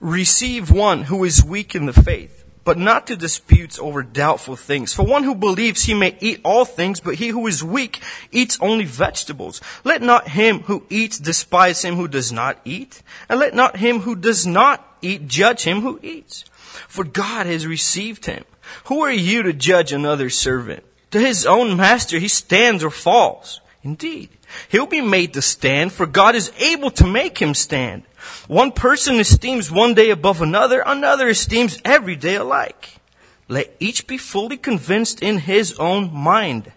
receive one who is weak in the faith, but not to disputes over doubtful things. For one who believes he may eat all things, but he who is weak eats only vegetables. Let not him who eats despise him who does not eat, and let not him who does not eat judge him who eats. For God has received him. Who are you to judge another servant? To his own master he stands or falls. Indeed, he'll be made to stand, for God is able to make him stand. One person esteems one day above another, another esteems every day alike. Let each be fully convinced in his own mind.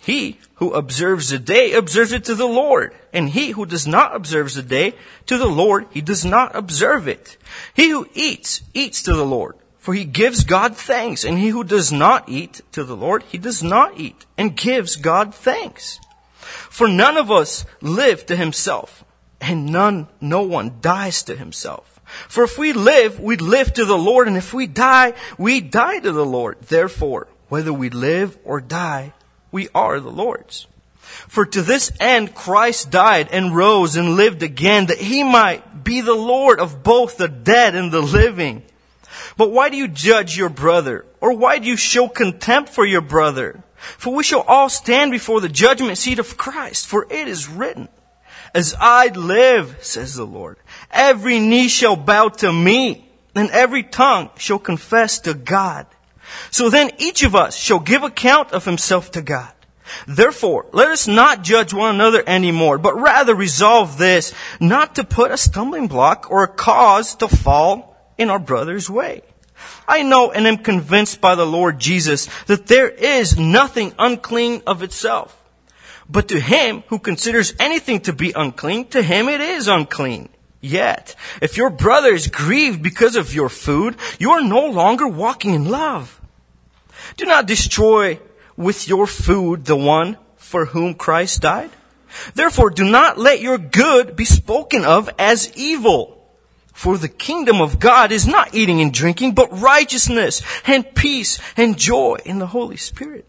He who observes the day observes it to the Lord, and he who does not observe the day to the Lord, he does not observe it. He who eats, eats to the Lord, for he gives God thanks, and he who does not eat to the Lord, he does not eat, and gives God thanks. For none of us live to himself, and none, no one dies to himself. For if we live, we live to the Lord, and if we die, we die to the Lord. Therefore, whether we live or die, we are the Lord's. For to this end Christ died and rose and lived again, that he might be the Lord of both the dead and the living. But why do you judge your brother? Or why do you show contempt for your brother? For we shall all stand before the judgment seat of Christ, for it is written, As I live, says the Lord, every knee shall bow to me, and every tongue shall confess to God. So then each of us shall give account of himself to God. Therefore, let us not judge one another anymore, but rather resolve this, not to put a stumbling block or a cause to fall in our brother's way. I know and am convinced by the Lord Jesus that there is nothing unclean of itself. But to him who considers anything to be unclean, to him it is unclean. Yet, if your brother is grieved because of your food, you are no longer walking in love. Do not destroy with your food the one for whom Christ died. Therefore, do not let your good be spoken of as evil. For the kingdom of God is not eating and drinking, but righteousness and peace and joy in the Holy Spirit.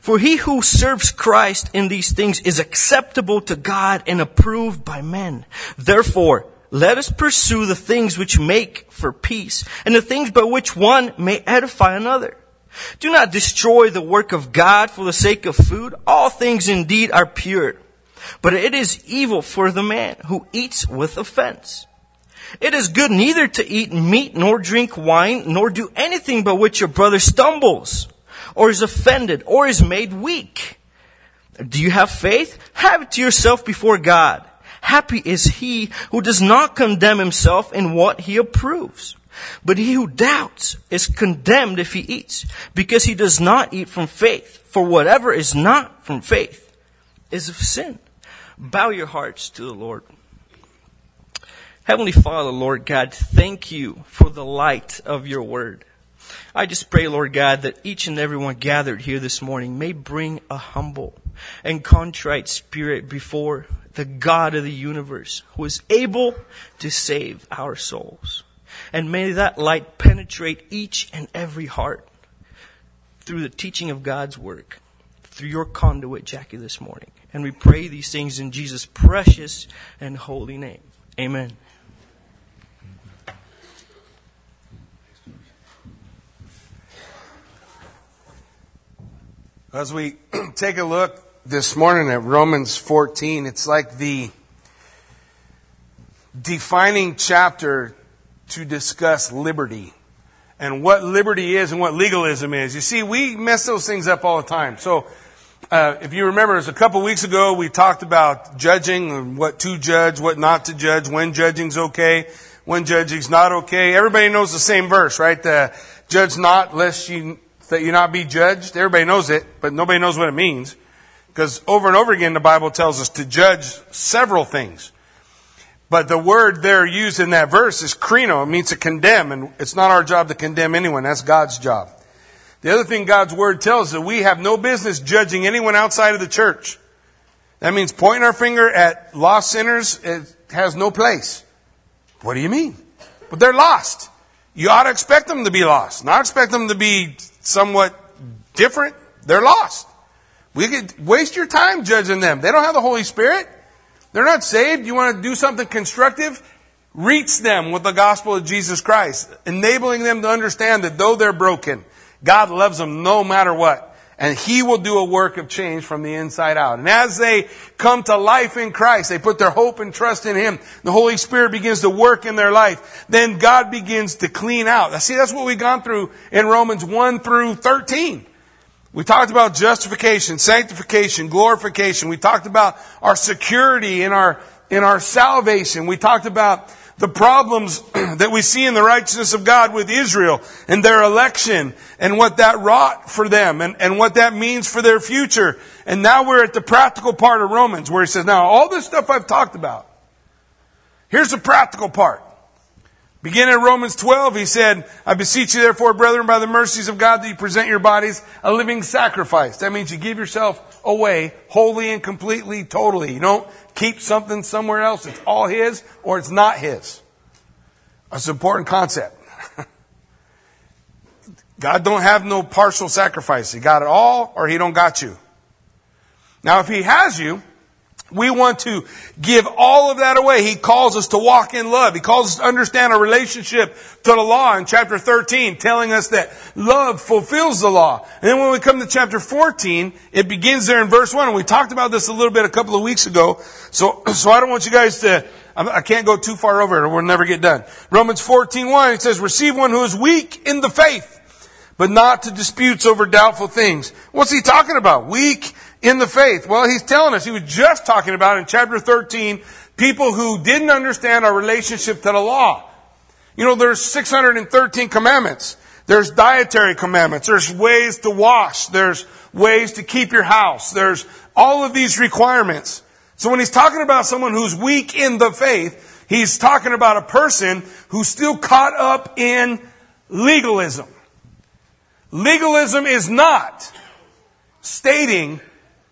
For he who serves Christ in these things is acceptable to God and approved by men. Therefore, let us pursue the things which make for peace and the things by which one may edify another. Do not destroy the work of God for the sake of food. All things indeed are pure, but it is evil for the man who eats with offense. It is good neither to eat meat nor drink wine nor do anything by which your brother stumbles or is offended or is made weak. Do you have faith? Have it to yourself before God. Happy is he who does not condemn himself in what he approves. But he who doubts is condemned if he eats, because he does not eat from faith. For whatever is not from faith is of sin. Bow your hearts to the Lord. Heavenly Father, Lord God, thank you for the light of your word. I just pray, Lord God, that each and every one gathered here this morning may bring a humble and contrite spirit before the God of the universe who is able to save our souls. And may that light penetrate each and every heart through the teaching of God's work, through your conduit, Jackie, this morning. And we pray these things in Jesus' precious and holy name. Amen. As we take a look this morning at Romans 14, it's like the defining chapter to discuss liberty and what liberty is and what legalism is. You see, we mess those things up all the time. So, uh, if you remember, it a couple weeks ago we talked about judging and what to judge, what not to judge, when judging's okay, when judging's not okay. Everybody knows the same verse, right? The judge not lest you that you not be judged. Everybody knows it, but nobody knows what it means. Because over and over again, the Bible tells us to judge several things. But the word there used in that verse is krino. It means to condemn, and it's not our job to condemn anyone. That's God's job. The other thing God's word tells us that we have no business judging anyone outside of the church. That means pointing our finger at lost sinners it has no place. What do you mean? But they're lost. You ought to expect them to be lost, not expect them to be somewhat different, they're lost. We could waste your time judging them. They don't have the Holy Spirit. They're not saved. You want to do something constructive? Reach them with the gospel of Jesus Christ, enabling them to understand that though they're broken, God loves them no matter what. And He will do a work of change from the inside out. And as they come to life in Christ, they put their hope and trust in Him. The Holy Spirit begins to work in their life. Then God begins to clean out. See, that's what we've gone through in Romans 1 through 13. We talked about justification, sanctification, glorification. We talked about our security in our, in our salvation. We talked about the problems that we see in the righteousness of God with Israel and their election and what that wrought for them and, and what that means for their future. And now we're at the practical part of Romans where he says, now all this stuff I've talked about, here's the practical part. Beginning in Romans 12, he said, I beseech you therefore, brethren, by the mercies of God, that you present your bodies a living sacrifice. That means you give yourself away wholly and completely, totally. You don't keep something somewhere else. It's all his or it's not his. That's an important concept. God don't have no partial sacrifice. He got it all or he don't got you. Now if he has you, we want to give all of that away. He calls us to walk in love. He calls us to understand our relationship to the law in chapter 13, telling us that love fulfills the law. And then when we come to chapter 14, it begins there in verse 1. And we talked about this a little bit a couple of weeks ago. So, so I don't want you guys to, I can't go too far over it or we'll never get done. Romans 14, 1, it says, receive one who is weak in the faith, but not to disputes over doubtful things. What's he talking about? Weak in the faith? Well, he's telling us, he was just talking about in chapter 13, people who didn't understand our relationship to the law. You know, there's 613 commandments. There's dietary commandments. There's ways to wash. There's ways to keep your house. There's all of these requirements. So when he's talking about someone who's weak in the faith, he's talking about a person who's still caught up in legalism. Legalism is not stating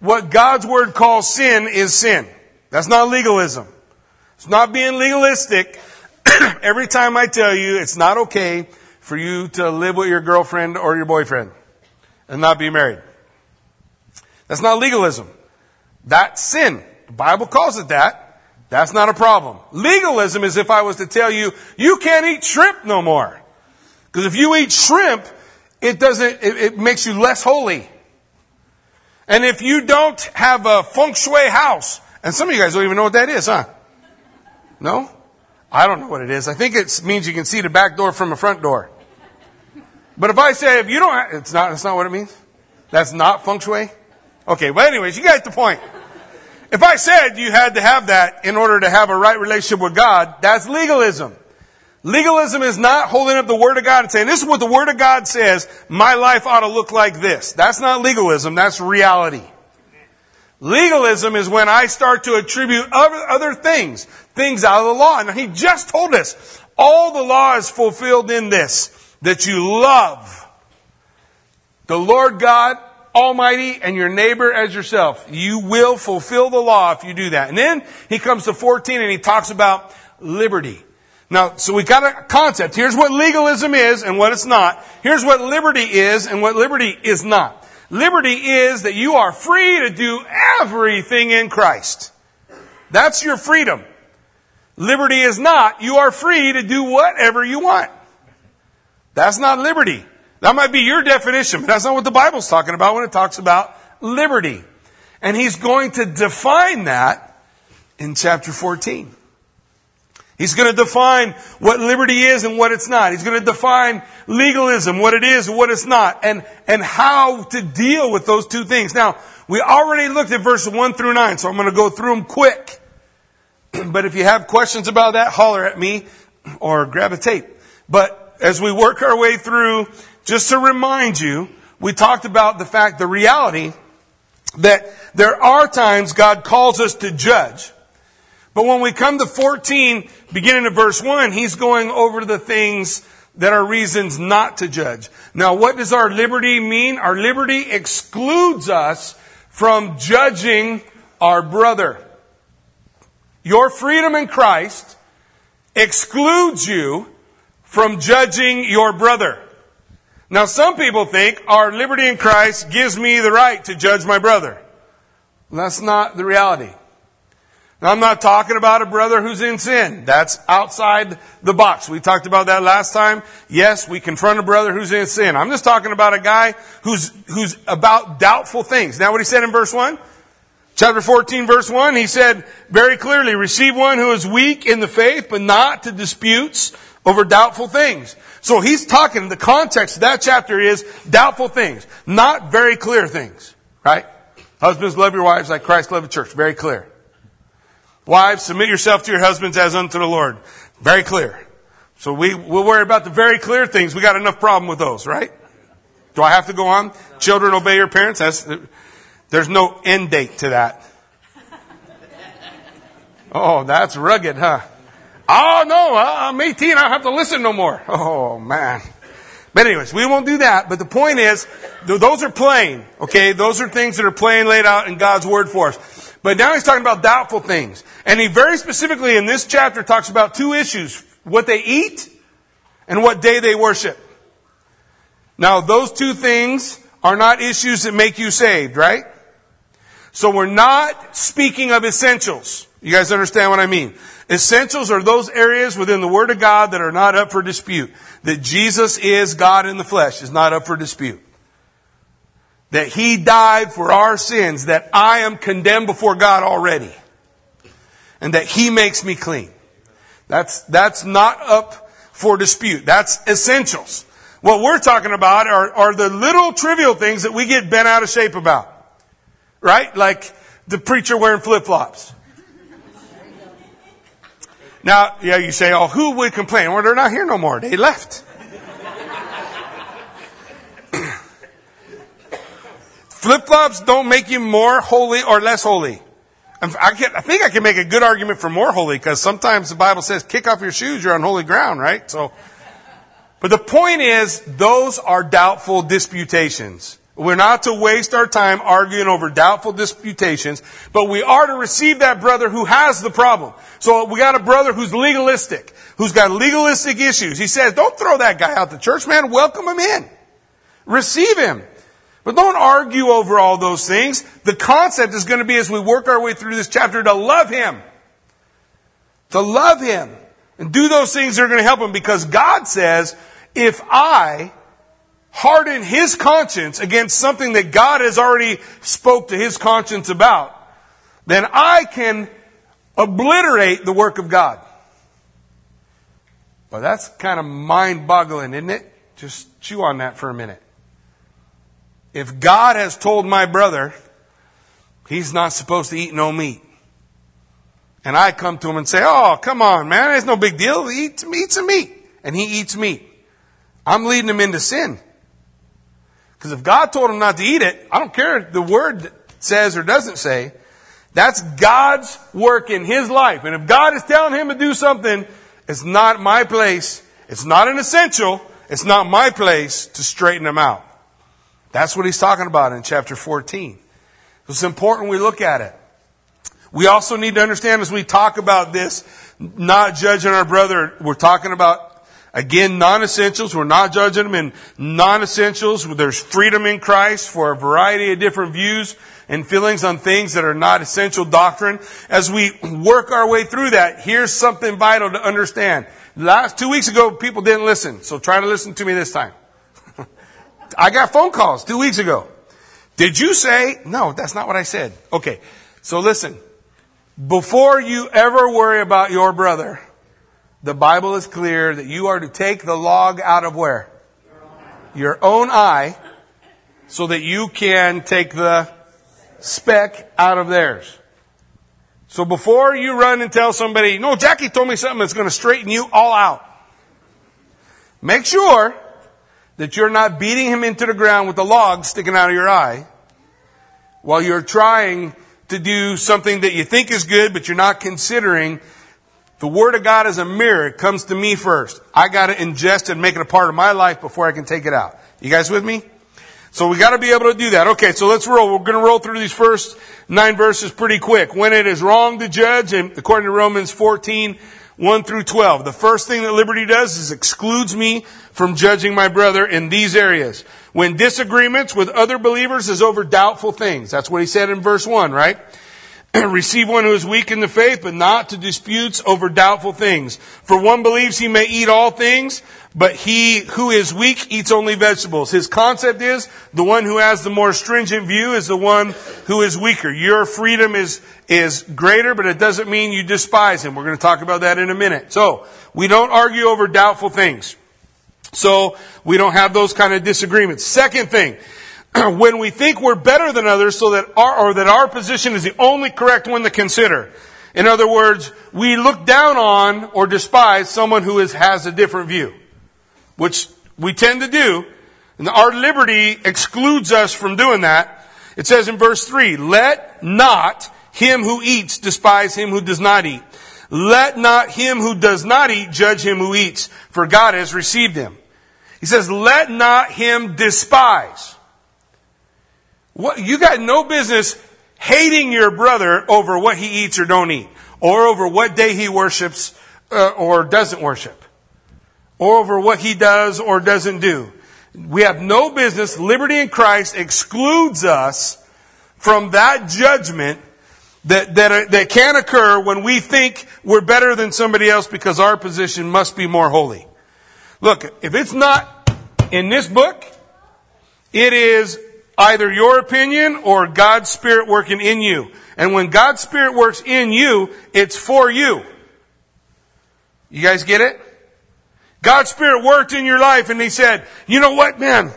what God's word calls sin is sin. That's not legalism. It's not being legalistic. Every time I tell you it's not okay for you to live with your girlfriend or your boyfriend and not be married. That's not legalism. That's sin. The Bible calls it that. That's not a problem. Legalism is if I was to tell you, you can't eat shrimp no more. Because if you eat shrimp, it doesn't, it, it makes you less holy. And if you don't have a feng shui house, and some of you guys don't even know what that is, huh? No? I don't know what it is. I think it means you can see the back door from the front door. But if I say, if you don't, have, it's not, that's not what it means. That's not feng shui. Okay, well anyways, you get the point. If I said you had to have that in order to have a right relationship with God, that's legalism. Legalism is not holding up the Word of God and saying, this is what the Word of God says, my life ought to look like this. That's not legalism, that's reality. Legalism is when I start to attribute other, things, things out of the law. And he just told us, all the law is fulfilled in this, that you love the Lord God Almighty and your neighbor as yourself. You will fulfill the law if you do that. And then he comes to 14 and he talks about liberty. Now, so we got a concept. Here's what legalism is and what it's not. Here's what liberty is and what liberty is not. Liberty is that you are free to do everything in Christ. That's your freedom. Liberty is not, you are free to do whatever you want. That's not liberty. That might be your definition, but that's not what the Bible's talking about when it talks about liberty. And he's going to define that in chapter 14. He's going to define what liberty is and what it's not. He's going to define legalism, what it is and what it's not, and, and how to deal with those two things. Now, we already looked at verses 1 through 9, so I'm going to go through them quick. but if you have questions about that, holler at me or grab a tape. But as we work our way through, just to remind you, we talked about the fact, the reality, that there are times God calls us to judge. But when we come to 14, beginning of verse 1, he's going over the things that are reasons not to judge. Now, what does our liberty mean? Our liberty excludes us from judging our brother. Your freedom in Christ excludes you from judging your brother. Now, some people think our liberty in Christ gives me the right to judge my brother. That's not the reality. I'm not talking about a brother who's in sin. That's outside the box. We talked about that last time. Yes, we confront a brother who's in sin. I'm just talking about a guy who's, who's about doubtful things. Now what he said in verse 1? Chapter 14 verse 1, he said very clearly, receive one who is weak in the faith, but not to disputes over doubtful things. So he's talking, the context of that chapter is doubtful things, not very clear things, right? Husbands, love your wives like Christ loved the church. Very clear. Wives, submit yourself to your husbands as unto the Lord. Very clear. So we, we'll worry about the very clear things. We got enough problem with those, right? Do I have to go on? Children, obey your parents. That's, there's no end date to that. Oh, that's rugged, huh? Oh no, I'm 18. I don't have to listen no more. Oh man. But anyways, we won't do that. But the point is, those are plain. Okay, those are things that are plain laid out in God's word for us. But now he's talking about doubtful things. And he very specifically in this chapter talks about two issues. What they eat and what day they worship. Now those two things are not issues that make you saved, right? So we're not speaking of essentials. You guys understand what I mean? Essentials are those areas within the Word of God that are not up for dispute. That Jesus is God in the flesh is not up for dispute that he died for our sins, that I am condemned before God already, and that he makes me clean. That's, that's not up for dispute. That's essentials. What we're talking about are, are the little trivial things that we get bent out of shape about. Right? Like the preacher wearing flip-flops. Now, yeah, you say, oh, who would complain? Well, they're not here no more. They left. Flip flops don't make you more holy or less holy. I, can, I think I can make a good argument for more holy because sometimes the Bible says, kick off your shoes, you're on holy ground, right? So, but the point is, those are doubtful disputations. We're not to waste our time arguing over doubtful disputations, but we are to receive that brother who has the problem. So we got a brother who's legalistic, who's got legalistic issues. He says, don't throw that guy out the church, man. Welcome him in. Receive him. But don't argue over all those things. The concept is going to be as we work our way through this chapter to love Him. To love Him. And do those things that are going to help Him because God says, if I harden His conscience against something that God has already spoke to His conscience about, then I can obliterate the work of God. Well, that's kind of mind boggling, isn't it? Just chew on that for a minute. If God has told my brother he's not supposed to eat no meat, and I come to him and say, Oh, come on, man, it's no big deal. Eat, eat some meat. And he eats meat. I'm leading him into sin. Because if God told him not to eat it, I don't care the word says or doesn't say. That's God's work in his life. And if God is telling him to do something, it's not my place. It's not an essential. It's not my place to straighten him out. That's what he's talking about in chapter 14. It's important we look at it. We also need to understand as we talk about this, not judging our brother, we're talking about, again, non-essentials. We're not judging them in non-essentials. There's freedom in Christ for a variety of different views and feelings on things that are not essential doctrine. As we work our way through that, here's something vital to understand. Last two weeks ago, people didn't listen, so try to listen to me this time. I got phone calls two weeks ago. Did you say? No, that's not what I said. Okay. So listen. Before you ever worry about your brother, the Bible is clear that you are to take the log out of where? Your own eye so that you can take the speck out of theirs. So before you run and tell somebody, no, Jackie told me something that's going to straighten you all out. Make sure that you're not beating him into the ground with a log sticking out of your eye while you're trying to do something that you think is good, but you're not considering. The Word of God is a mirror. It comes to me first. I gotta ingest it and make it a part of my life before I can take it out. You guys with me? So we gotta be able to do that. Okay, so let's roll. We're gonna roll through these first nine verses pretty quick. When it is wrong to judge, and according to Romans 14, 1 through 12. The first thing that liberty does is excludes me from judging my brother in these areas. When disagreements with other believers is over doubtful things. That's what he said in verse 1, right? receive one who is weak in the faith, but not to disputes over doubtful things. For one believes he may eat all things, but he who is weak eats only vegetables. His concept is the one who has the more stringent view is the one who is weaker. Your freedom is, is greater, but it doesn't mean you despise him. We're going to talk about that in a minute. So, we don't argue over doubtful things. So, we don't have those kind of disagreements. Second thing, when we think we're better than others so that our, or that our position is the only correct one to consider. In other words, we look down on or despise someone who is, has a different view which we tend to do, and our liberty excludes us from doing that. It says in verse 3, let not him who eats despise him who does not eat. Let not him who does not eat judge him who eats, for God has received him. He says, let not him despise. What, you got no business hating your brother over what he eats or don't eat, or over what day he worships uh, or doesn't worship or over what he does or doesn't do. We have no business. Liberty in Christ excludes us from that judgment that, that, uh, that can occur when we think we're better than somebody else because our position must be more holy. Look, if it's not in this book, it is either your opinion or God's Spirit working in you. And when God's Spirit works in you, it's for you. You guys get it? God's Spirit worked in your life and He said, you know what, man?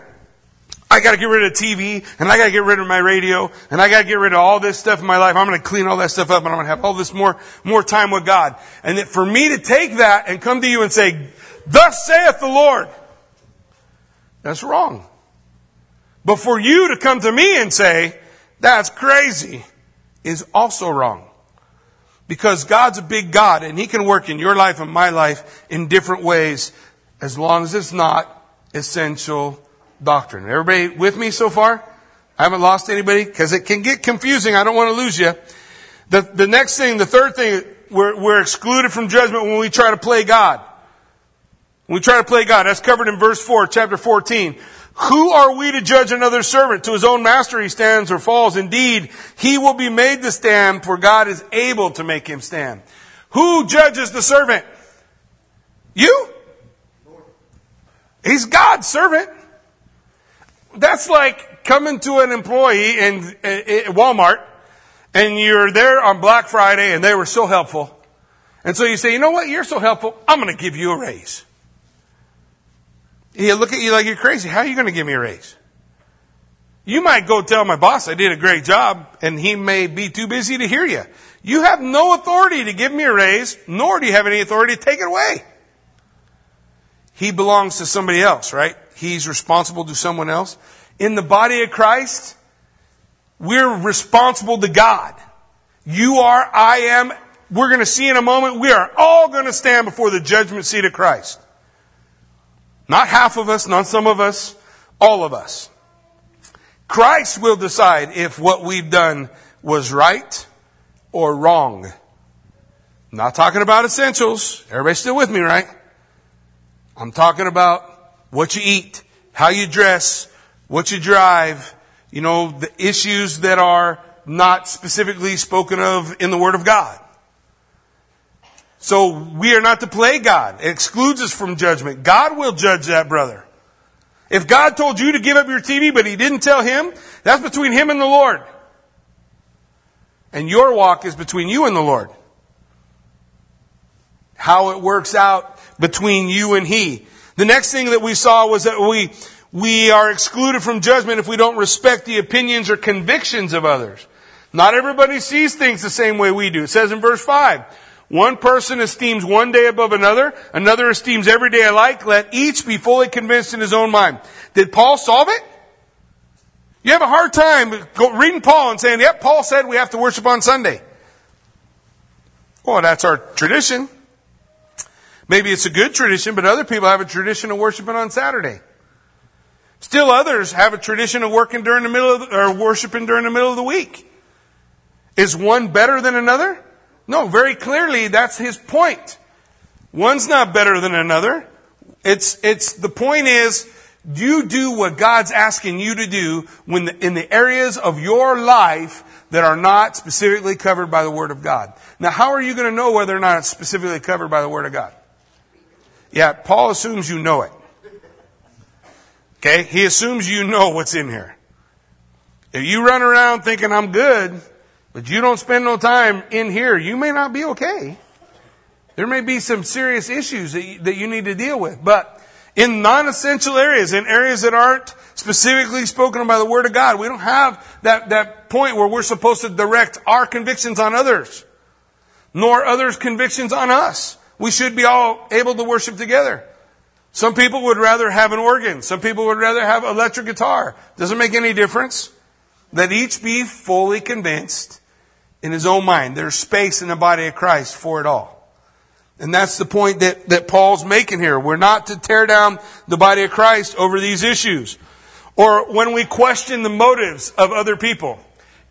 I gotta get rid of TV and I gotta get rid of my radio and I gotta get rid of all this stuff in my life. I'm gonna clean all that stuff up and I'm gonna have all this more, more time with God. And that for me to take that and come to you and say, thus saith the Lord, that's wrong. But for you to come to me and say, that's crazy, is also wrong. Because God's a big God and He can work in your life and my life in different ways as long as it's not essential doctrine. Everybody with me so far? I haven't lost anybody because it can get confusing. I don't want to lose you. The, the next thing, the third thing, we're, we're excluded from judgment when we try to play God. When we try to play God. That's covered in verse 4, chapter 14. Who are we to judge another servant? To his own master he stands or falls. Indeed, he will be made to stand, for God is able to make him stand. Who judges the servant? You? He's God's servant. That's like coming to an employee in, in Walmart and you're there on Black Friday and they were so helpful. And so you say, you know what? You're so helpful. I'm going to give you a raise. He'll look at you like you're crazy. How are you going to give me a raise? You might go tell my boss I did a great job and he may be too busy to hear you. You have no authority to give me a raise, nor do you have any authority to take it away. He belongs to somebody else, right? He's responsible to someone else. In the body of Christ, we're responsible to God. You are, I am, we're going to see in a moment, we are all going to stand before the judgment seat of Christ. Not half of us, not some of us, all of us. Christ will decide if what we've done was right or wrong. I'm not talking about essentials. Everybody still with me, right? I'm talking about what you eat, how you dress, what you drive, you know, the issues that are not specifically spoken of in the Word of God. So we are not to play God. It excludes us from judgment. God will judge that brother. If God told you to give up your TV, but he didn't tell him, that's between him and the Lord. And your walk is between you and the Lord. How it works out between you and he. The next thing that we saw was that we, we are excluded from judgment if we don't respect the opinions or convictions of others. Not everybody sees things the same way we do. It says in verse 5, one person esteems one day above another, another esteems every day alike. Let each be fully convinced in his own mind. Did Paul solve it? You have a hard time reading Paul and saying, yep, Paul said we have to worship on Sunday. Well, that's our tradition. Maybe it's a good tradition, but other people have a tradition of worshiping on Saturday. Still others have a tradition of working during the middle of the, or worshiping during the middle of the week. Is one better than another? No, very clearly that's his point. One's not better than another. It's, it's, the point is, you do what God's asking you to do when the, in the areas of your life that are not specifically covered by the Word of God. Now, how are you going to know whether or not it's specifically covered by the Word of God? Yeah, Paul assumes you know it. Okay? He assumes you know what's in here. If you run around thinking I'm good, but you don't spend no time in here, you may not be okay. There may be some serious issues that you, that you need to deal with. But in non-essential areas, in areas that aren't specifically spoken by the Word of God, we don't have that, that point where we're supposed to direct our convictions on others, nor others' convictions on us. We should be all able to worship together. Some people would rather have an organ. Some people would rather have an electric guitar. Doesn't make any difference. Let each be fully convinced in his own mind. There's space in the body of Christ for it all. And that's the point that, that Paul's making here. We're not to tear down the body of Christ over these issues. Or when we question the motives of other people.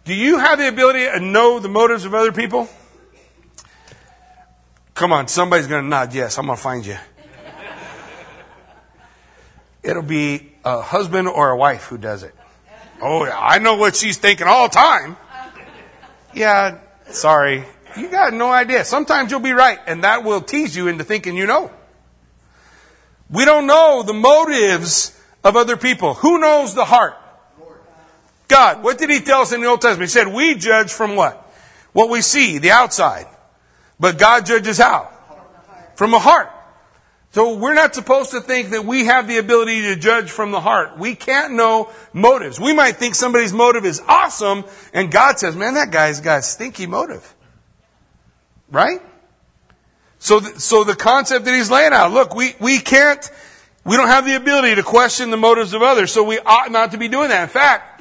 Do you have the ability to know the motives of other people? Come on, somebody's going to nod yes. I'm going to find you. It'll be a husband or a wife who does it. Oh, I know what she's thinking all the time. Yeah, sorry. You got no idea. Sometimes you'll be right, and that will tease you into thinking you know. We don't know the motives of other people. Who knows the heart? God. What did he tell us in the Old Testament? He said, we judge from what? What we see, the outside. But God judges how? From the heart. So we're not supposed to think that we have the ability to judge from the heart. We can't know motives. We might think somebody's motive is awesome, and God says, man, that guy's got a stinky motive. Right? So, th- so the concept that he's laying out, look, we, we can't, we don't have the ability to question the motives of others, so we ought not to be doing that. In fact,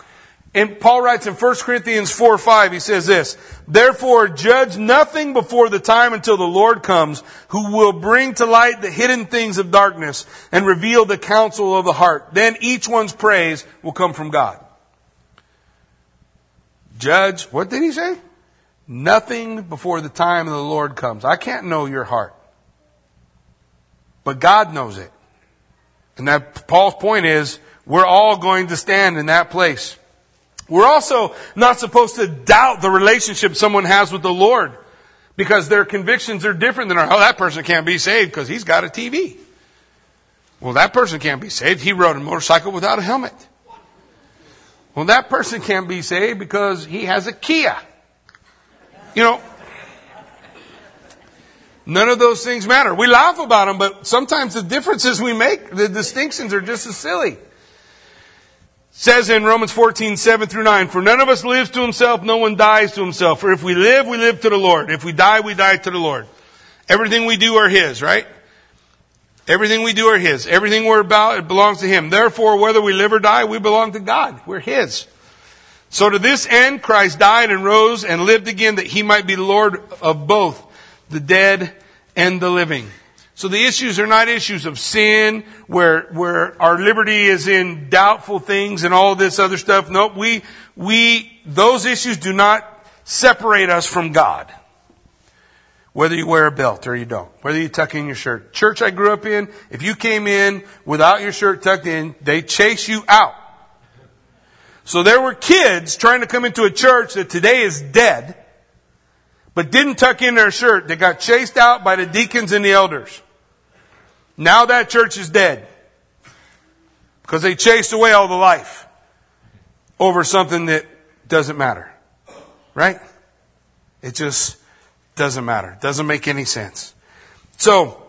and Paul writes in 1 Corinthians 4 5, he says this, Therefore judge nothing before the time until the Lord comes, who will bring to light the hidden things of darkness and reveal the counsel of the heart. Then each one's praise will come from God. Judge, what did he say? Nothing before the time of the Lord comes. I can't know your heart. But God knows it. And that Paul's point is, we're all going to stand in that place. We're also not supposed to doubt the relationship someone has with the Lord because their convictions are different than our, oh, that person can't be saved because he's got a TV. Well, that person can't be saved. He rode a motorcycle without a helmet. Well, that person can't be saved because he has a Kia. You know, none of those things matter. We laugh about them, but sometimes the differences we make, the distinctions are just as silly says in Romans 14, 7 through 9, For none of us lives to himself, no one dies to himself. For if we live, we live to the Lord. If we die, we die to the Lord. Everything we do are His, right? Everything we do are His. Everything we're about, it belongs to Him. Therefore, whether we live or die, we belong to God. We're His. So to this end, Christ died and rose and lived again that He might be Lord of both the dead and the living. So the issues are not issues of sin, where, where our liberty is in doubtful things and all this other stuff. Nope, we, we, those issues do not separate us from God. Whether you wear a belt or you don't. Whether you tuck in your shirt. Church I grew up in, if you came in without your shirt tucked in, they chase you out. So there were kids trying to come into a church that today is dead, but didn't tuck in their shirt. They got chased out by the deacons and the elders. Now that church is dead. Because they chased away all the life over something that doesn't matter. Right? It just doesn't matter. Doesn't make any sense. So,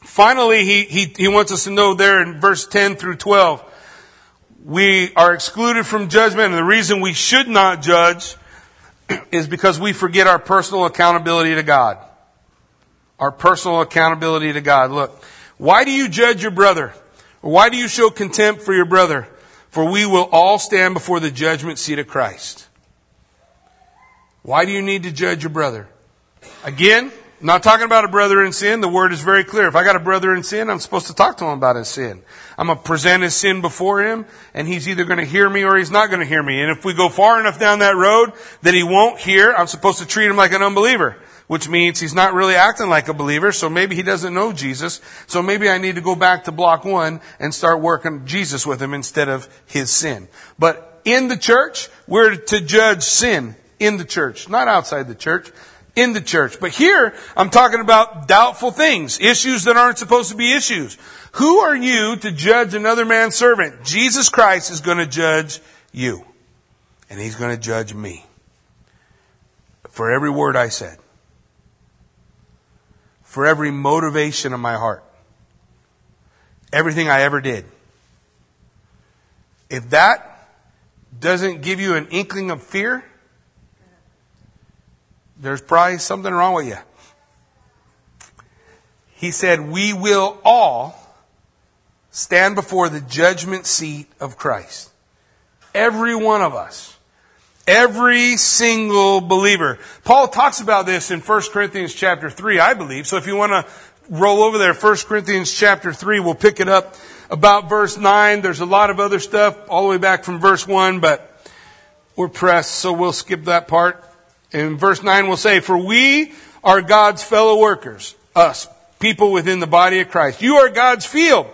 finally, he, he, he wants us to know there in verse 10 through 12, we are excluded from judgment, and the reason we should not judge is because we forget our personal accountability to God. Our personal accountability to God. Look, why do you judge your brother? Or why do you show contempt for your brother? For we will all stand before the judgment seat of Christ. Why do you need to judge your brother? Again, I'm not talking about a brother in sin. The word is very clear. If I got a brother in sin, I'm supposed to talk to him about his sin. I'm going to present his sin before him, and he's either going to hear me or he's not going to hear me. And if we go far enough down that road that he won't hear, I'm supposed to treat him like an unbeliever which means he's not really acting like a believer, so maybe he doesn't know Jesus. So maybe I need to go back to block one and start working Jesus with him instead of his sin. But in the church, we're to judge sin in the church, not outside the church, in the church. But here, I'm talking about doubtful things, issues that aren't supposed to be issues. Who are you to judge another man's servant? Jesus Christ is going to judge you. And he's going to judge me. For every word I said. For every motivation of my heart. Everything I ever did. If that doesn't give you an inkling of fear, there's probably something wrong with you. He said, We will all stand before the judgment seat of Christ. Every one of us. Every single believer. Paul talks about this in 1 Corinthians chapter 3, I believe. So if you want to roll over there, 1 Corinthians chapter 3, we'll pick it up about verse 9. There's a lot of other stuff all the way back from verse 1, but we're pressed, so we'll skip that part. In verse 9 we'll say, For we are God's fellow workers, us, people within the body of Christ. You are God's field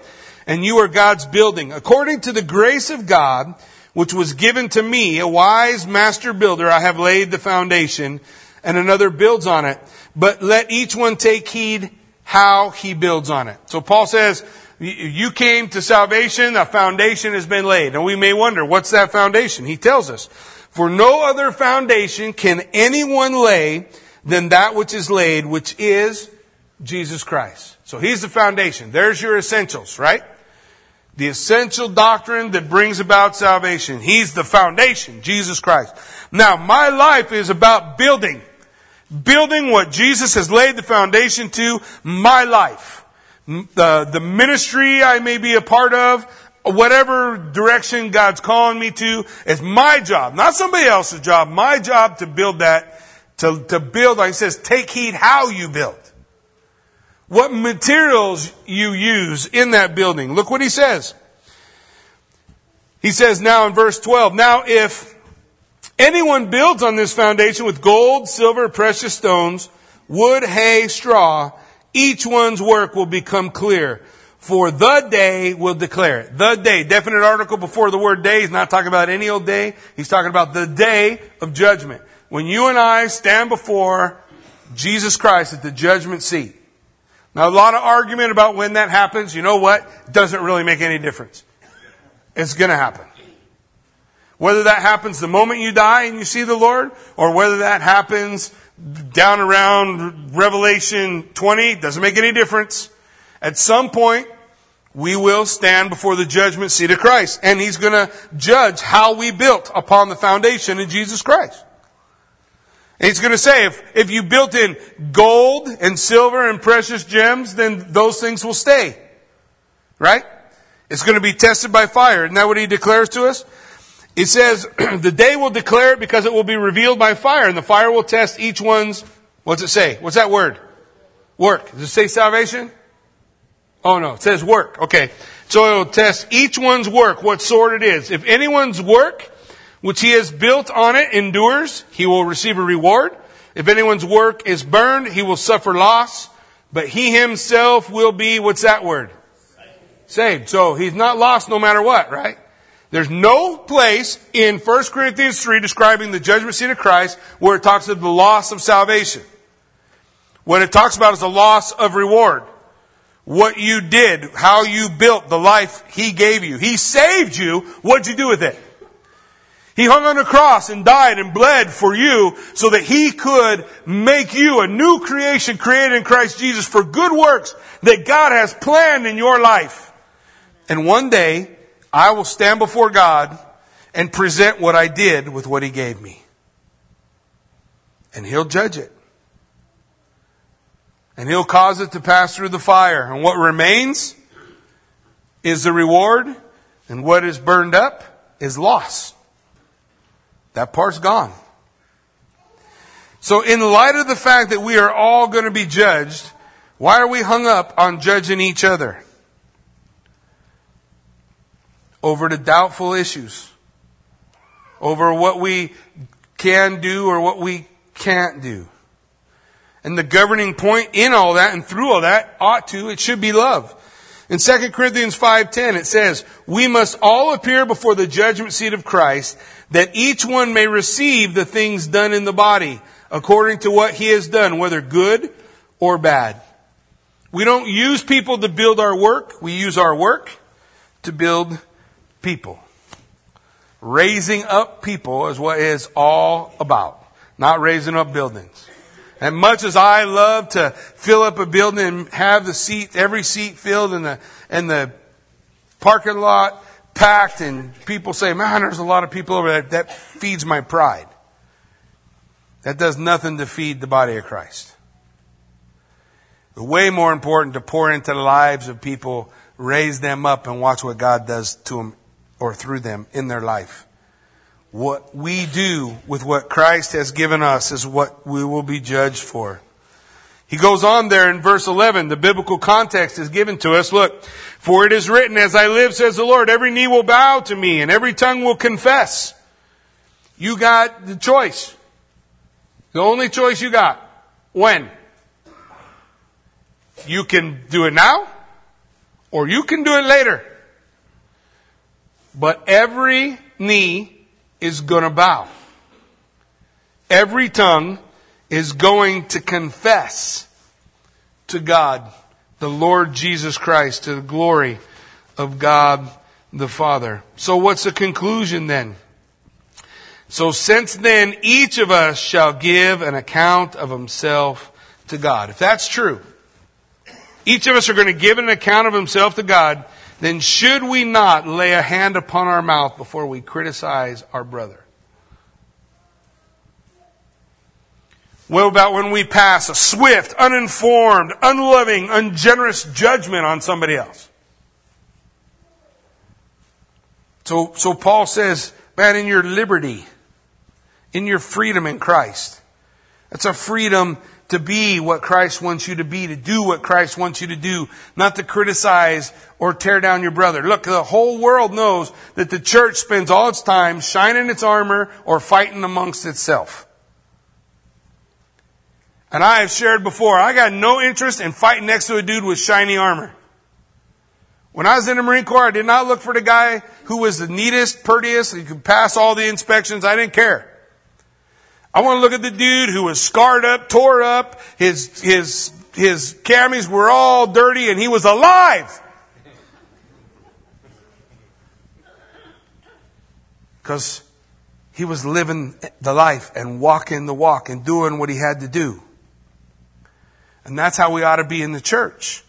and you are God's building. According to the grace of God, which was given to me, a wise master builder, I have laid the foundation, and another builds on it. But let each one take heed how he builds on it. So Paul says, you came to salvation, a foundation has been laid. And we may wonder, what's that foundation? He tells us, for no other foundation can anyone lay than that which is laid, which is Jesus Christ. So he's the foundation. There's your essentials, right? The essential doctrine that brings about salvation. He's the foundation, Jesus Christ. Now, my life is about building. Building what Jesus has laid the foundation to, my life. The, the ministry I may be a part of, whatever direction God's calling me to, it's my job, not somebody else's job, my job to build that, to, to build, like he says, take heed how you build what materials you use in that building. Look what he says. He says now in verse 12, now if anyone builds on this foundation with gold, silver, precious stones, wood, hay, straw, each one's work will become clear. For the day will declare it. The day, definite article before the word day. He's not talking about any old day. He's talking about the day of judgment. When you and I stand before Jesus Christ at the judgment seat. Now, a lot of argument about when that happens. You know what? Doesn't really make any difference. It's going to happen. Whether that happens the moment you die and you see the Lord, or whether that happens down around Revelation 20, doesn't make any difference. At some point, we will stand before the judgment seat of Christ, and He's going to judge how we built upon the foundation of Jesus Christ. He's going to say, if, if you built in gold and silver and precious gems, then those things will stay. Right? It's going to be tested by fire. Isn't that what he declares to us? He says, the day will declare it because it will be revealed by fire, and the fire will test each one's, what's it say? What's that word? Work. Does it say salvation? Oh no, it says work. Okay. So it will test each one's work, what sort it is. If anyone's work which he has built on it endures, he will receive a reward. If anyone's work is burned, he will suffer loss, but he himself will be, what's that word? Saved. So he's not lost no matter what, right? There's no place in 1 Corinthians 3 describing the judgment seat of Christ where it talks of the loss of salvation. What it talks about is the loss of reward. What you did, how you built the life He gave you. He saved you. What'd you do with it? He hung on a cross and died and bled for you so that he could make you a new creation created in Christ Jesus for good works that God has planned in your life. And one day, I will stand before God and present what I did with what he gave me. And he'll judge it. And he'll cause it to pass through the fire. And what remains is the reward, and what is burned up is lost. That part's gone. So in light of the fact that we are all going to be judged, why are we hung up on judging each other? Over the doubtful issues. Over what we can do or what we can't do. And the governing point in all that and through all that ought to, it should be love. In 2 Corinthians 5:10 it says, "We must all appear before the judgment seat of Christ, that each one may receive the things done in the body according to what he has done, whether good or bad." We don't use people to build our work, we use our work to build people. Raising up people is what it's all about, not raising up buildings. And much as I love to fill up a building and have the seat, every seat filled and the, and the parking lot packed and people say, man, there's a lot of people over there. That feeds my pride. That does nothing to feed the body of Christ. Way more important to pour into the lives of people, raise them up and watch what God does to them or through them in their life what we do with what Christ has given us is what we will be judged for. He goes on there in verse 11. The biblical context is given to us. Look, for it is written, as I live, says the Lord, every knee will bow to me and every tongue will confess. You got the choice. The only choice you got. When? You can do it now or you can do it later. But every knee is going to bow. Every tongue is going to confess to God, the Lord Jesus Christ, to the glory of God the Father. So what's the conclusion then? So since then, each of us shall give an account of himself to God. If that's true, each of us are going to give an account of himself to God then should we not lay a hand upon our mouth before we criticize our brother? What about when we pass a swift, uninformed, unloving, ungenerous judgment on somebody else? So, so Paul says, man, in your liberty, in your freedom in Christ, that's a freedom to be what Christ wants you to be, to do what Christ wants you to do, not to criticize or tear down your brother. Look, the whole world knows that the church spends all its time shining its armor or fighting amongst itself. And I have shared before, I got no interest in fighting next to a dude with shiny armor. When I was in the Marine Corps, I did not look for the guy who was the neatest, prettiest, he could pass all the inspections. I didn't care. I want to look at the dude who was scarred up, tore up, his, his, his camis were all dirty, and he was alive. Because he was living the life and walking the walk and doing what he had to do. And that's how we ought to be in the church.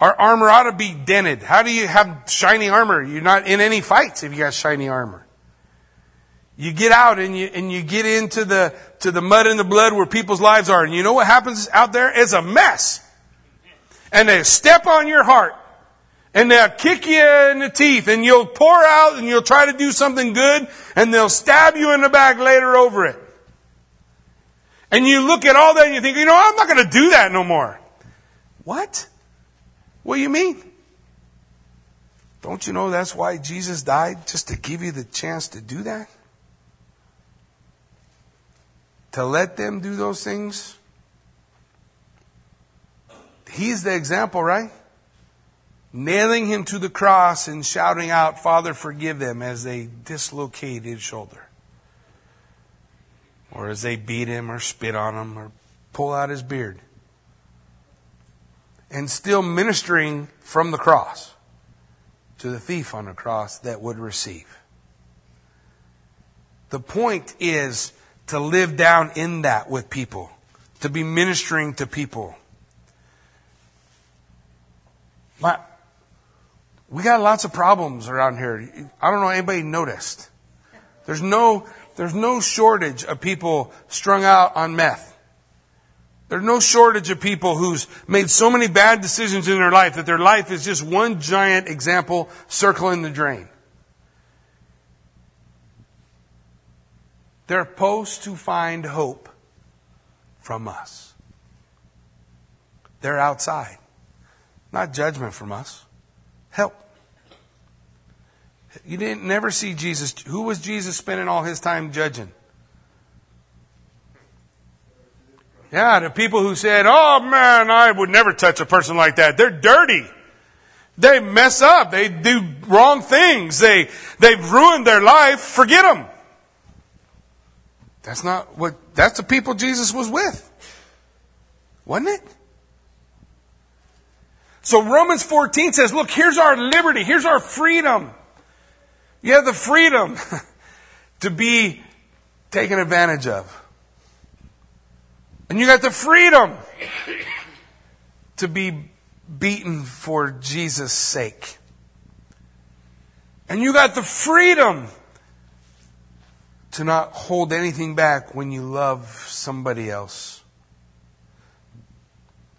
Our armor ought to be dented. How do you have shiny armor? You're not in any fights if you got shiny armor. You get out and you, and you get into the, to the mud and the blood where people's lives are. And you know what happens out there? It's a mess. And they step on your heart. And they'll kick you in the teeth and you'll pour out and you'll try to do something good and they'll stab you in the back later over it. And you look at all that and you think, you know, I'm not going to do that no more. What? What do you mean? Don't you know that's why Jesus died? Just to give you the chance to do that? To let them do those things? He's the example, right? Nailing him to the cross and shouting out, Father, forgive them as they dislocate his shoulder. Or as they beat him or spit on him or pull out his beard. And still ministering from the cross to the thief on the cross that would receive. The point is, to live down in that with people, to be ministering to people. My, we got lots of problems around here. I don't know anybody noticed. There's no, there's no shortage of people strung out on meth. There's no shortage of people who's made so many bad decisions in their life that their life is just one giant example circling the drain. They're supposed to find hope from us. They're outside. Not judgment from us. Help. You didn't never see Jesus. Who was Jesus spending all his time judging? Yeah, the people who said, Oh man, I would never touch a person like that. They're dirty. They mess up. They do wrong things. They, they've ruined their life. Forget them. That's not what, that's the people Jesus was with. Wasn't it? So Romans 14 says, look, here's our liberty. Here's our freedom. You have the freedom to be taken advantage of. And you got the freedom to be beaten for Jesus' sake. And you got the freedom to not hold anything back when you love somebody else.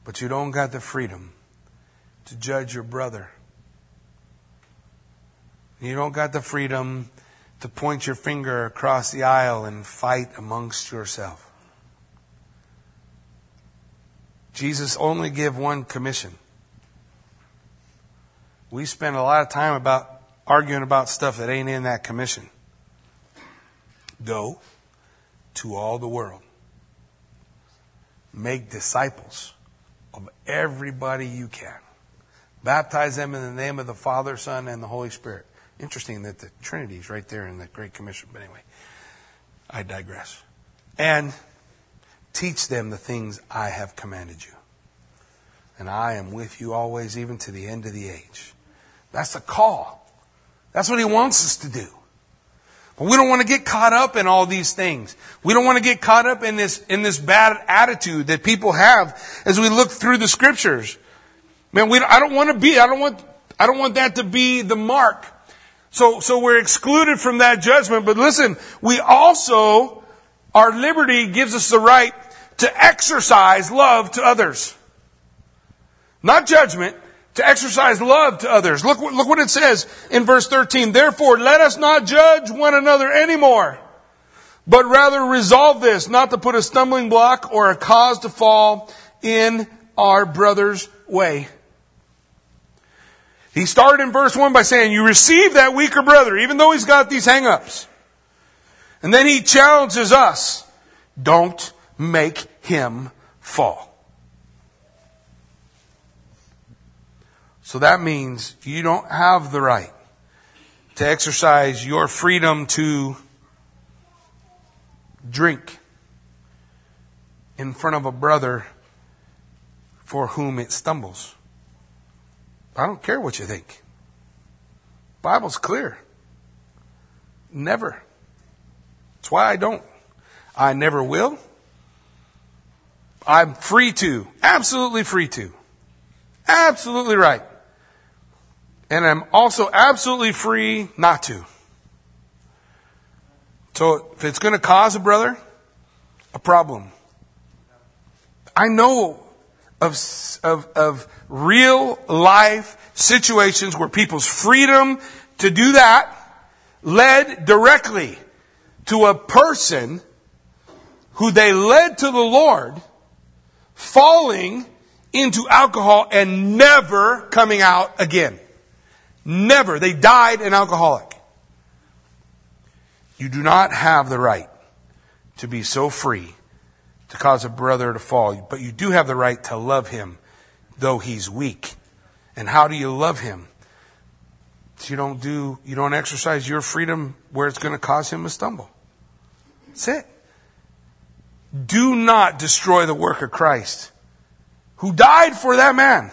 But you don't got the freedom to judge your brother. You don't got the freedom to point your finger across the aisle and fight amongst yourself. Jesus only gave one commission. We spend a lot of time about arguing about stuff that ain't in that commission. Go to all the world. Make disciples of everybody you can. Baptize them in the name of the Father, Son, and the Holy Spirit. Interesting that the Trinity is right there in the Great Commission. But anyway, I digress. And teach them the things I have commanded you. And I am with you always, even to the end of the age. That's the call. That's what he wants us to do. We don't want to get caught up in all these things. We don't want to get caught up in this, in this bad attitude that people have as we look through the scriptures. Man, we, I don't want to be, I don't want, I don't want that to be the mark. So, so we're excluded from that judgment. But listen, we also, our liberty gives us the right to exercise love to others. Not judgment, to exercise love to others. Look, look what it says in verse 13. Therefore, let us not judge one another anymore, but rather resolve this, not to put a stumbling block or a cause to fall in our brother's way. He started in verse 1 by saying, You receive that weaker brother, even though he's got these hang ups. And then he challenges us don't make him fall. So that means you don't have the right to exercise your freedom to drink in front of a brother for whom it stumbles. I don't care what you think. Bible's clear. Never. That's why I don't. I never will. I'm free to. Absolutely free to. Absolutely right. And I'm also absolutely free not to. So if it's going to cause a brother a problem, I know of, of, of real life situations where people's freedom to do that led directly to a person who they led to the Lord falling into alcohol and never coming out again. Never. They died an alcoholic. You do not have the right to be so free to cause a brother to fall, but you do have the right to love him though he's weak. And how do you love him? You don't do, you don't exercise your freedom where it's going to cause him to stumble. That's it. Do not destroy the work of Christ, who died for that man.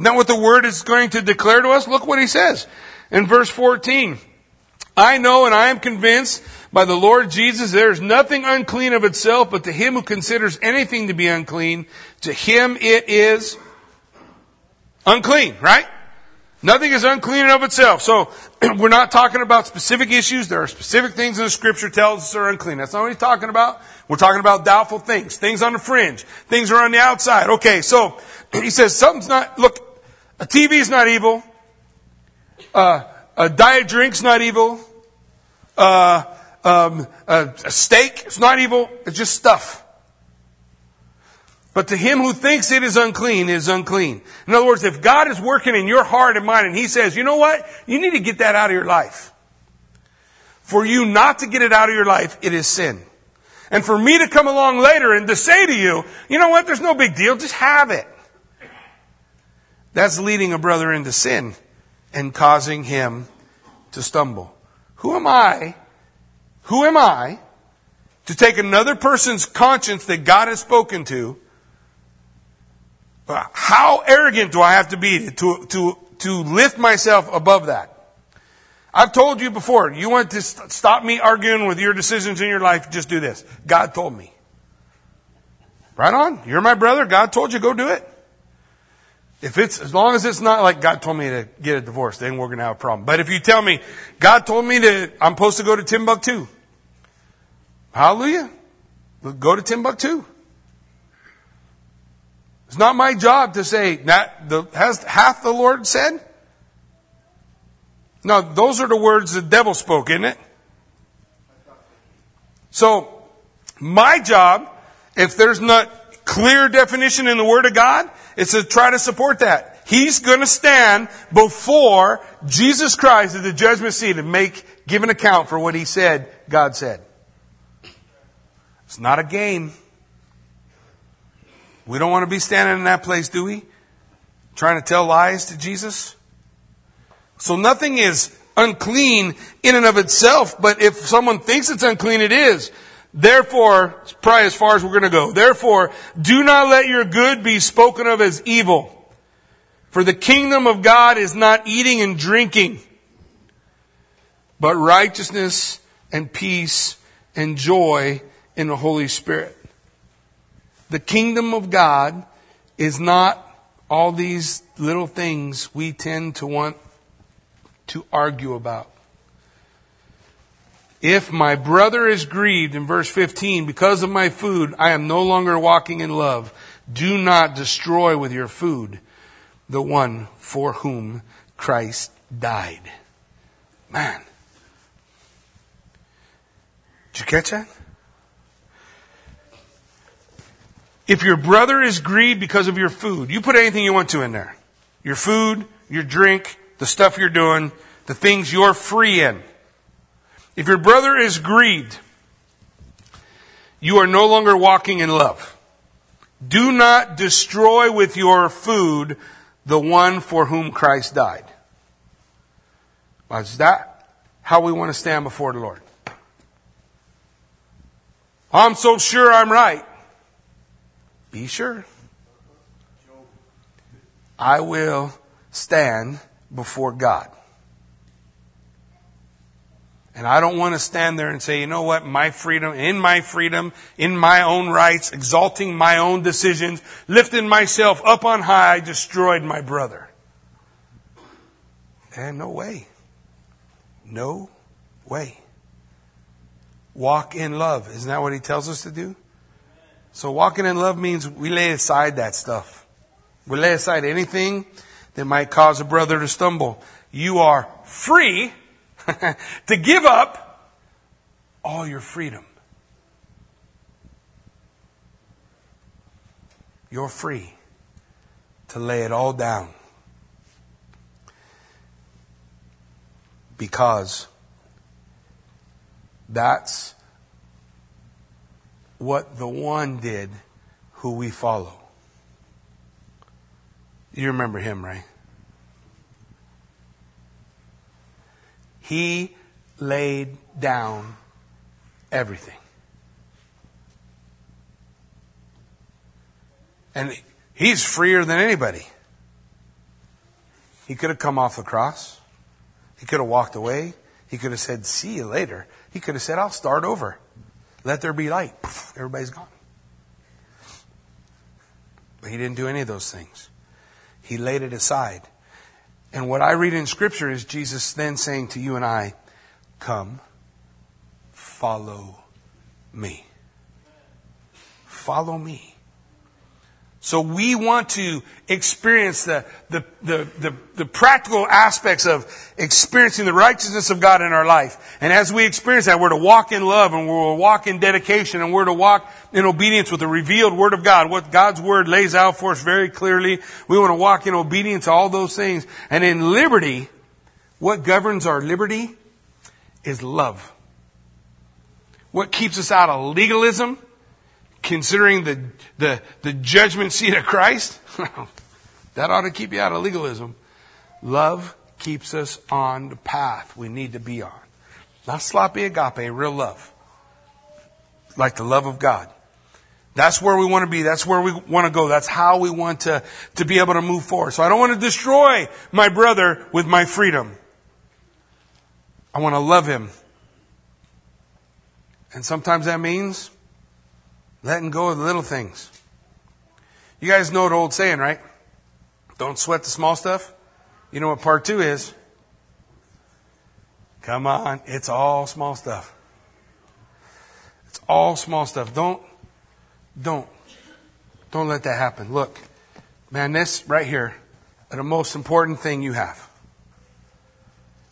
Isn't that what the word is going to declare to us? Look what he says in verse 14. I know and I am convinced by the Lord Jesus there is nothing unclean of itself, but to him who considers anything to be unclean, to him it is unclean, right? Nothing is unclean of itself. So we're not talking about specific issues. There are specific things in the scripture tells us are unclean. That's not what he's talking about. We're talking about doubtful things, things on the fringe, things are on the outside. Okay, so he says something's not, look, a TV is not evil. Uh, a diet drink's not evil. Uh, um, a, a steak is not evil. It's just stuff. But to him who thinks it is unclean, it is unclean. In other words, if God is working in your heart and mind and he says, you know what? You need to get that out of your life. For you not to get it out of your life, it is sin. And for me to come along later and to say to you, you know what? There's no big deal. Just have it. That's leading a brother into sin and causing him to stumble. Who am I? Who am I to take another person's conscience that God has spoken to? How arrogant do I have to be to, to, to lift myself above that? I've told you before, you want to st- stop me arguing with your decisions in your life, just do this. God told me. Right on. You're my brother. God told you go do it. If it's, as long as it's not like God told me to get a divorce, then we're going to have a problem. But if you tell me, God told me to, I'm supposed to go to Timbuktu. Hallelujah. Go to Timbuktu. It's not my job to say, that the, has, hath the Lord said? No, those are the words the devil spoke, isn't it? So, my job, if there's not clear definition in the Word of God, is to try to support that. He's going to stand before Jesus Christ at the judgment seat and make, give an account for what he said God said. It's not a game. We don't want to be standing in that place, do we? Trying to tell lies to Jesus? So nothing is unclean in and of itself, but if someone thinks it's unclean, it is. Therefore, probably as far as we're going to go. Therefore, do not let your good be spoken of as evil. For the kingdom of God is not eating and drinking, but righteousness and peace and joy in the Holy Spirit. The kingdom of God is not all these little things we tend to want to argue about. If my brother is grieved in verse 15 because of my food, I am no longer walking in love. Do not destroy with your food the one for whom Christ died. Man. Did you catch that? If your brother is grieved because of your food, you put anything you want to in there. Your food, your drink, the stuff you're doing, the things you're free in. If your brother is grieved, you are no longer walking in love. Do not destroy with your food the one for whom Christ died. Is that how we want to stand before the Lord? I'm so sure I'm right. Be sure. I will stand before God. And I don't want to stand there and say, you know what, my freedom, in my freedom, in my own rights, exalting my own decisions, lifting myself up on high, I destroyed my brother. And no way. No way. Walk in love. Isn't that what he tells us to do? So walking in love means we lay aside that stuff. We lay aside anything that might cause a brother to stumble. You are free to give up all your freedom. You're free to lay it all down. Because that's what the one did who we follow. You remember him, right? He laid down everything. And he's freer than anybody. He could have come off the cross. He could have walked away. He could have said, see you later. He could have said, I'll start over. Let there be light. Everybody's gone. But he didn't do any of those things. He laid it aside. And what I read in Scripture is Jesus then saying to you and I, Come, follow me. Follow me. So we want to experience the, the, the, the, practical aspects of experiencing the righteousness of God in our life. And as we experience that, we're to walk in love and we're to walk in dedication and we're to walk in obedience with the revealed Word of God. What God's Word lays out for us very clearly. We want to walk in obedience to all those things. And in liberty, what governs our liberty is love. What keeps us out of legalism considering the, the, the judgment seat of Christ, That ought to keep you out of legalism. Love keeps us on the path we need to be on. Not sloppy agape, real love. Like the love of God. That's where we want to be. That's where we want to go. That's how we want to, to be able to move forward. So I don't want to destroy my brother with my freedom. I want to love him. And sometimes that means letting go of the little things. You guys know the old saying, right? Don't sweat the small stuff. You know what part two is? Come on, it's all small stuff. It's all small stuff. Don't, don't, don't let that happen. Look, man, this right here, the most important thing you have.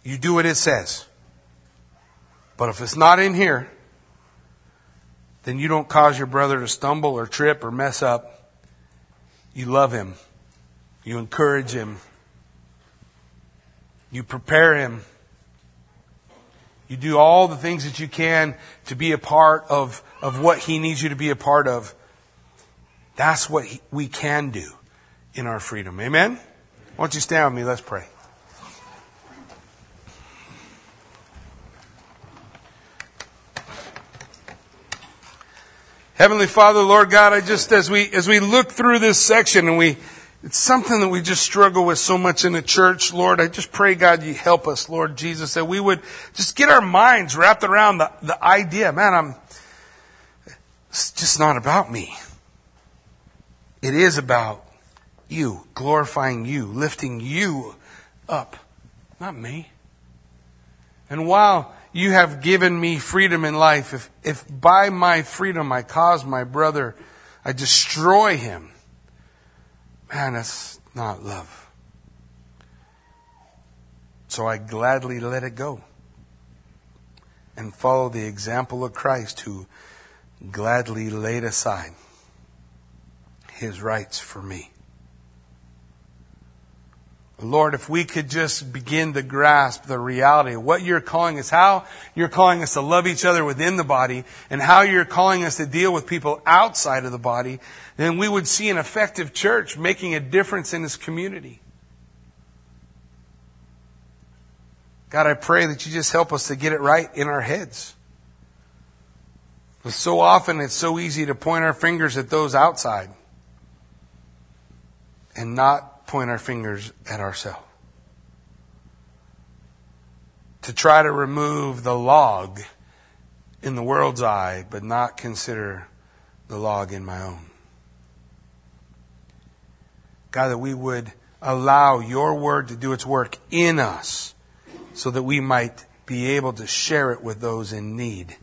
You do what it says. But if it's not in here, then you don't cause your brother to stumble or trip or mess up. You love him. You encourage him. You prepare him. You do all the things that you can to be a part of, of what he needs you to be a part of. That's what we can do in our freedom. Amen? Why don't you stand with me? Let's pray. Heavenly Father, Lord God, I just, as we, as we look through this section and we, it's something that we just struggle with so much in the church, Lord. I just pray, God, you help us, Lord Jesus, that we would just get our minds wrapped around the, the idea, man, I'm, it's just not about me. It is about you, glorifying you, lifting you up, not me. And while you have given me freedom in life. If, if by my freedom I cause my brother, I destroy him, man, that's not love. So I gladly let it go and follow the example of Christ who gladly laid aside his rights for me. Lord, if we could just begin to grasp the reality of what you're calling us, how you're calling us to love each other within the body, and how you're calling us to deal with people outside of the body, then we would see an effective church making a difference in this community. God, I pray that you just help us to get it right in our heads. But so often it's so easy to point our fingers at those outside and not point our fingers at ourselves. To try to remove the log in the world's eye, but not consider the log in my own. God, that we would allow your word to do its work in us so that we might be able to share it with those in need.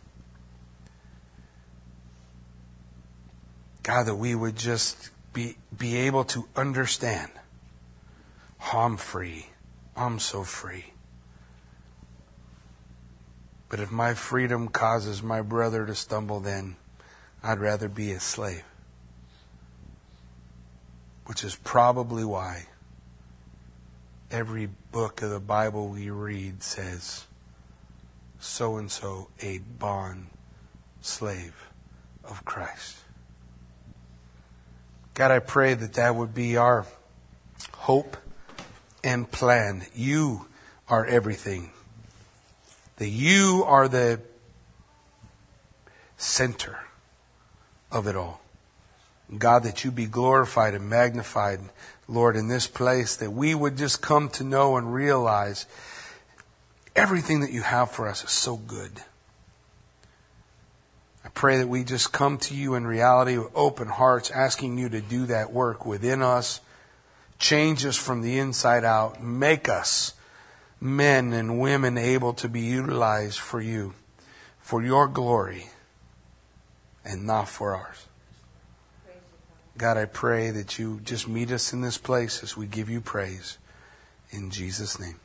God, that we would just be, be able to understand I'm free. I'm so free. But if my freedom causes my brother to stumble, then I'd rather be a slave. Which is probably why every book of the Bible we read says, so and so, a bond slave of Christ. God, I pray that that would be our hope and plan. You are everything. That you are the center of it all. God, that you be glorified and magnified, Lord, in this place, that we would just come to know and realize everything that you have for us is so good. I pray that we just come to you in reality with open hearts, asking you to do that work within us Change us from the inside out. Make us men and women able to be utilized for you, for your glory, and not for ours. God, I pray that you just meet us in this place as we give you praise. In Jesus' name.